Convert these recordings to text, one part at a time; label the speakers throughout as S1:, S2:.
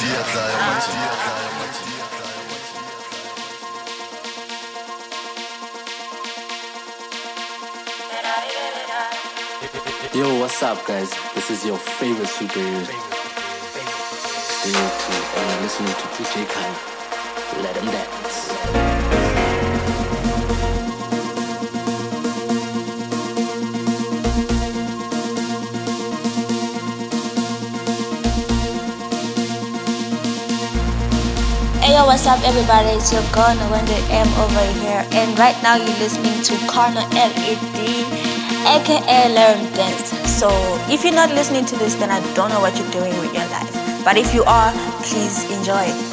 S1: Yo, what's up, guys? This is your favorite superhero. Stay tuned uh, and listening to DJ Khaled. Let him dance.
S2: Yo, what's up everybody? It's your girl Wonder M over here and right now you're listening to Corner LED aka Learn Dance. So if you're not listening to this then I don't know what you're doing with your life. But if you are, please enjoy.
S3: Sure,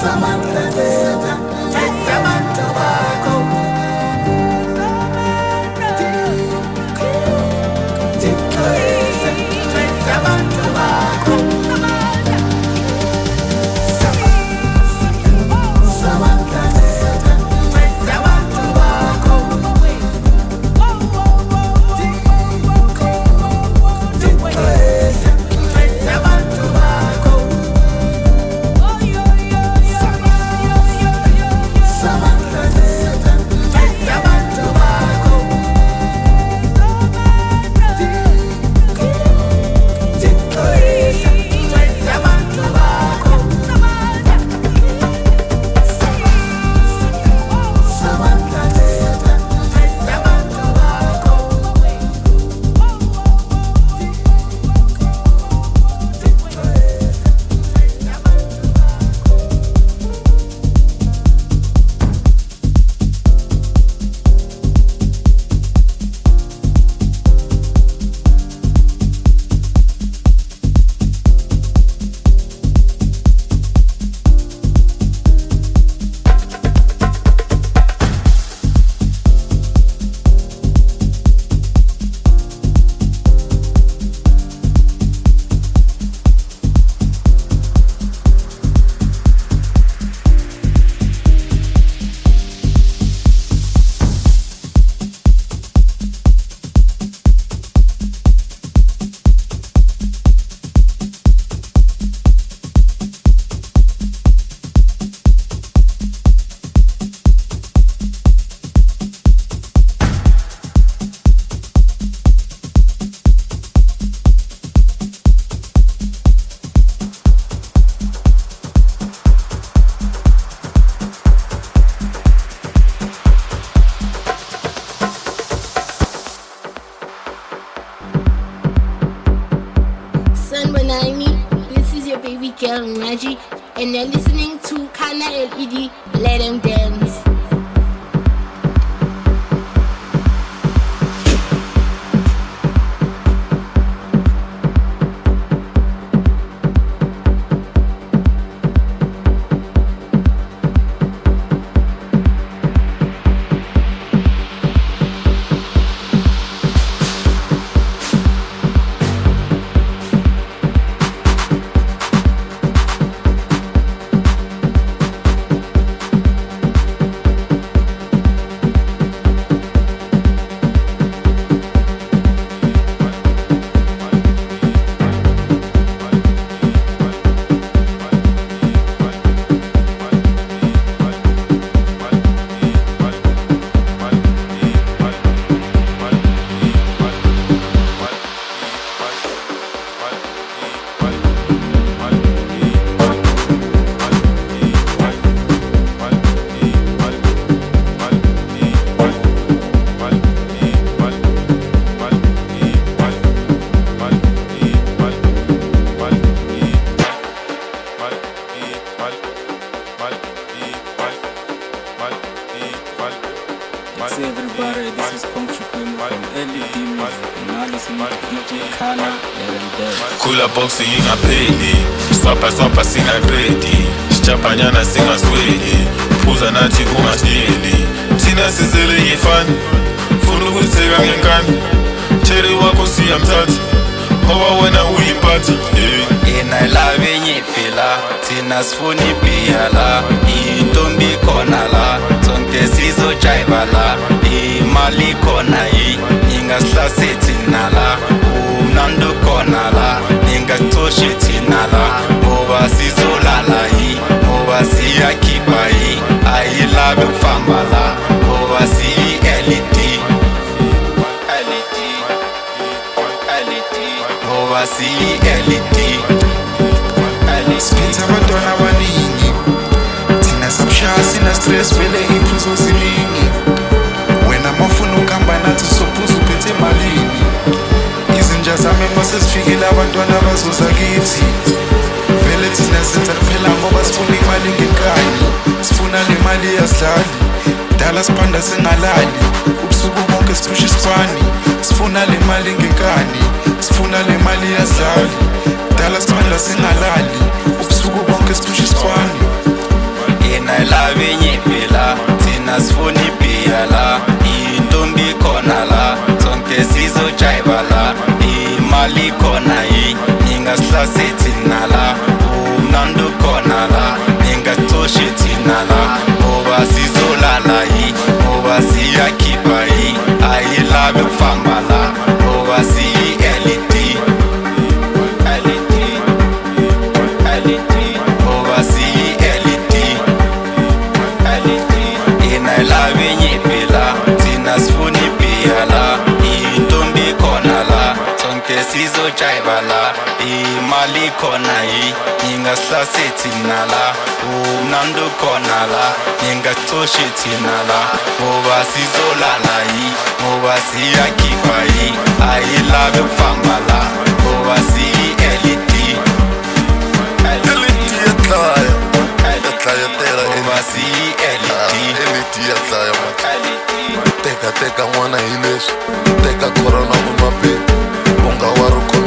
S3: San
S4: mazingira ngengani cheri wako siya mtati. Owa wena
S5: uipati. Eh. Hey. inailavi nyipila tinasfuni piyala intombi konala sonke sizo chaivala imali konai ingaslasetinala umnando konala ingatoshetinala moba sizolalayi moba siyakipayi ayilabe mfambala moba si ngoba siyi-led
S6: siphethe abantwana abaningi. Thina sabushaya sina stress vele iy'phuzo ziningi wena mafuna ukuhamba nathi sophuza uphethe emalini izinja zami masezifikile abantwana bazoza kithi. Vele thina senza kuphela ngoba sifuna imali ngenkani sifuna le mali yasidlali. Dala siphanda singalali. Ubusuku bonke siphusha isipani sifuna le mali ngenkani sifuna le mali yasidlali dala siphanda singalali. Ubusuku bonke siphusha isipani
S5: inayilava inyiphi la thina sifuna ibhiya la. Intombi khona la. Sonke sizojayiva la. Imali khona yi ningasihlase thina la. Umnandi khona la. Ningacoshe thina la. Ngoba sizolala yi ngoba siyakhipha yi bekufamba oh, oh, la owazi LED owazi LED inailave nyipi la thina sifuni bia la intombi khona la sonke sizojaiva la imali khona yi ninga saseti nala umnando konala. Ninga tosheti nala obasizolalayi obasiyakibayi ayilabe
S7: fangala. Obasiyieliti ah, teka teka mwana ileso teka korona kumape ungawaruk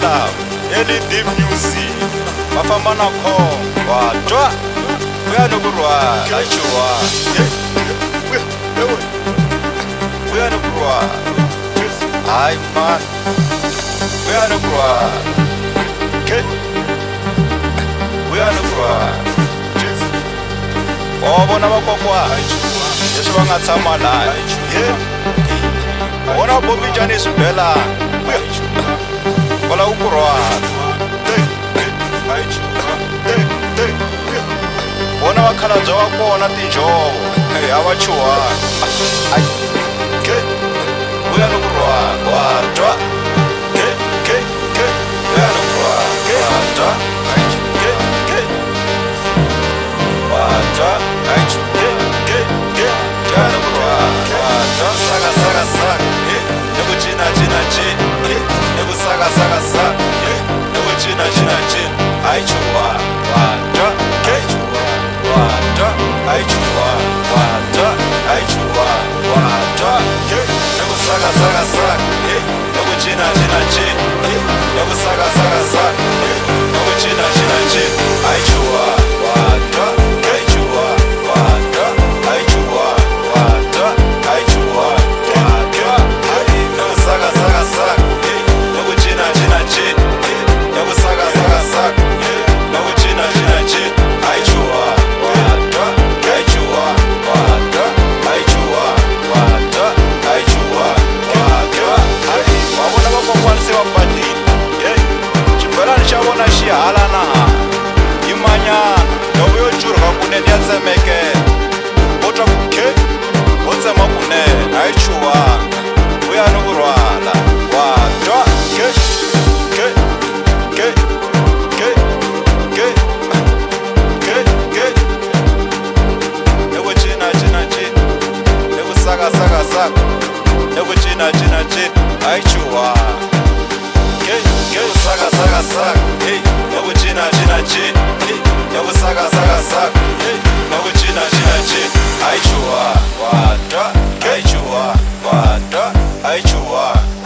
S7: Canada, any deep you see. Mafamana ko, wa twa, we are no gurua, la
S5: chua. We are no gurua. Ay man, we are no gurua. We are no gurua. wabona vakokwa leswi va nga tshama laha ona bomi jani swibelana Olha o croata. vona vakhalabya va kona tinjhovo. A va chuhana vuya loku rhwana wa twa. sakasa eh, ewe china china china aichuwa wata kechuwa wata aichuwa wata aichuwa wata ke ewe sakasakasa eh, ewe china china china ewe sakasakasa ewe china china china aichuwa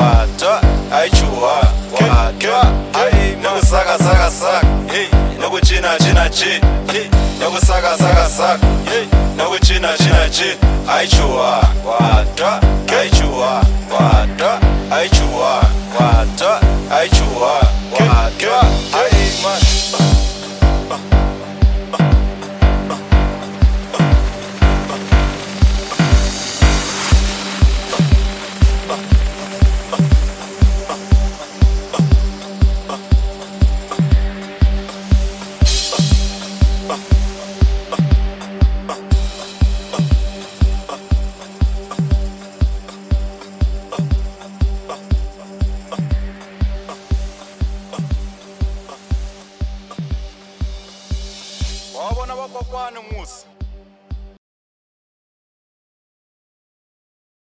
S5: wata aichuwa wata nokusakasakasaka nokuchinachinachin nokusakasakasaka nokuchinachinachin aichuwa wata aichuwa wata aichuwa wata aichuwa wata aima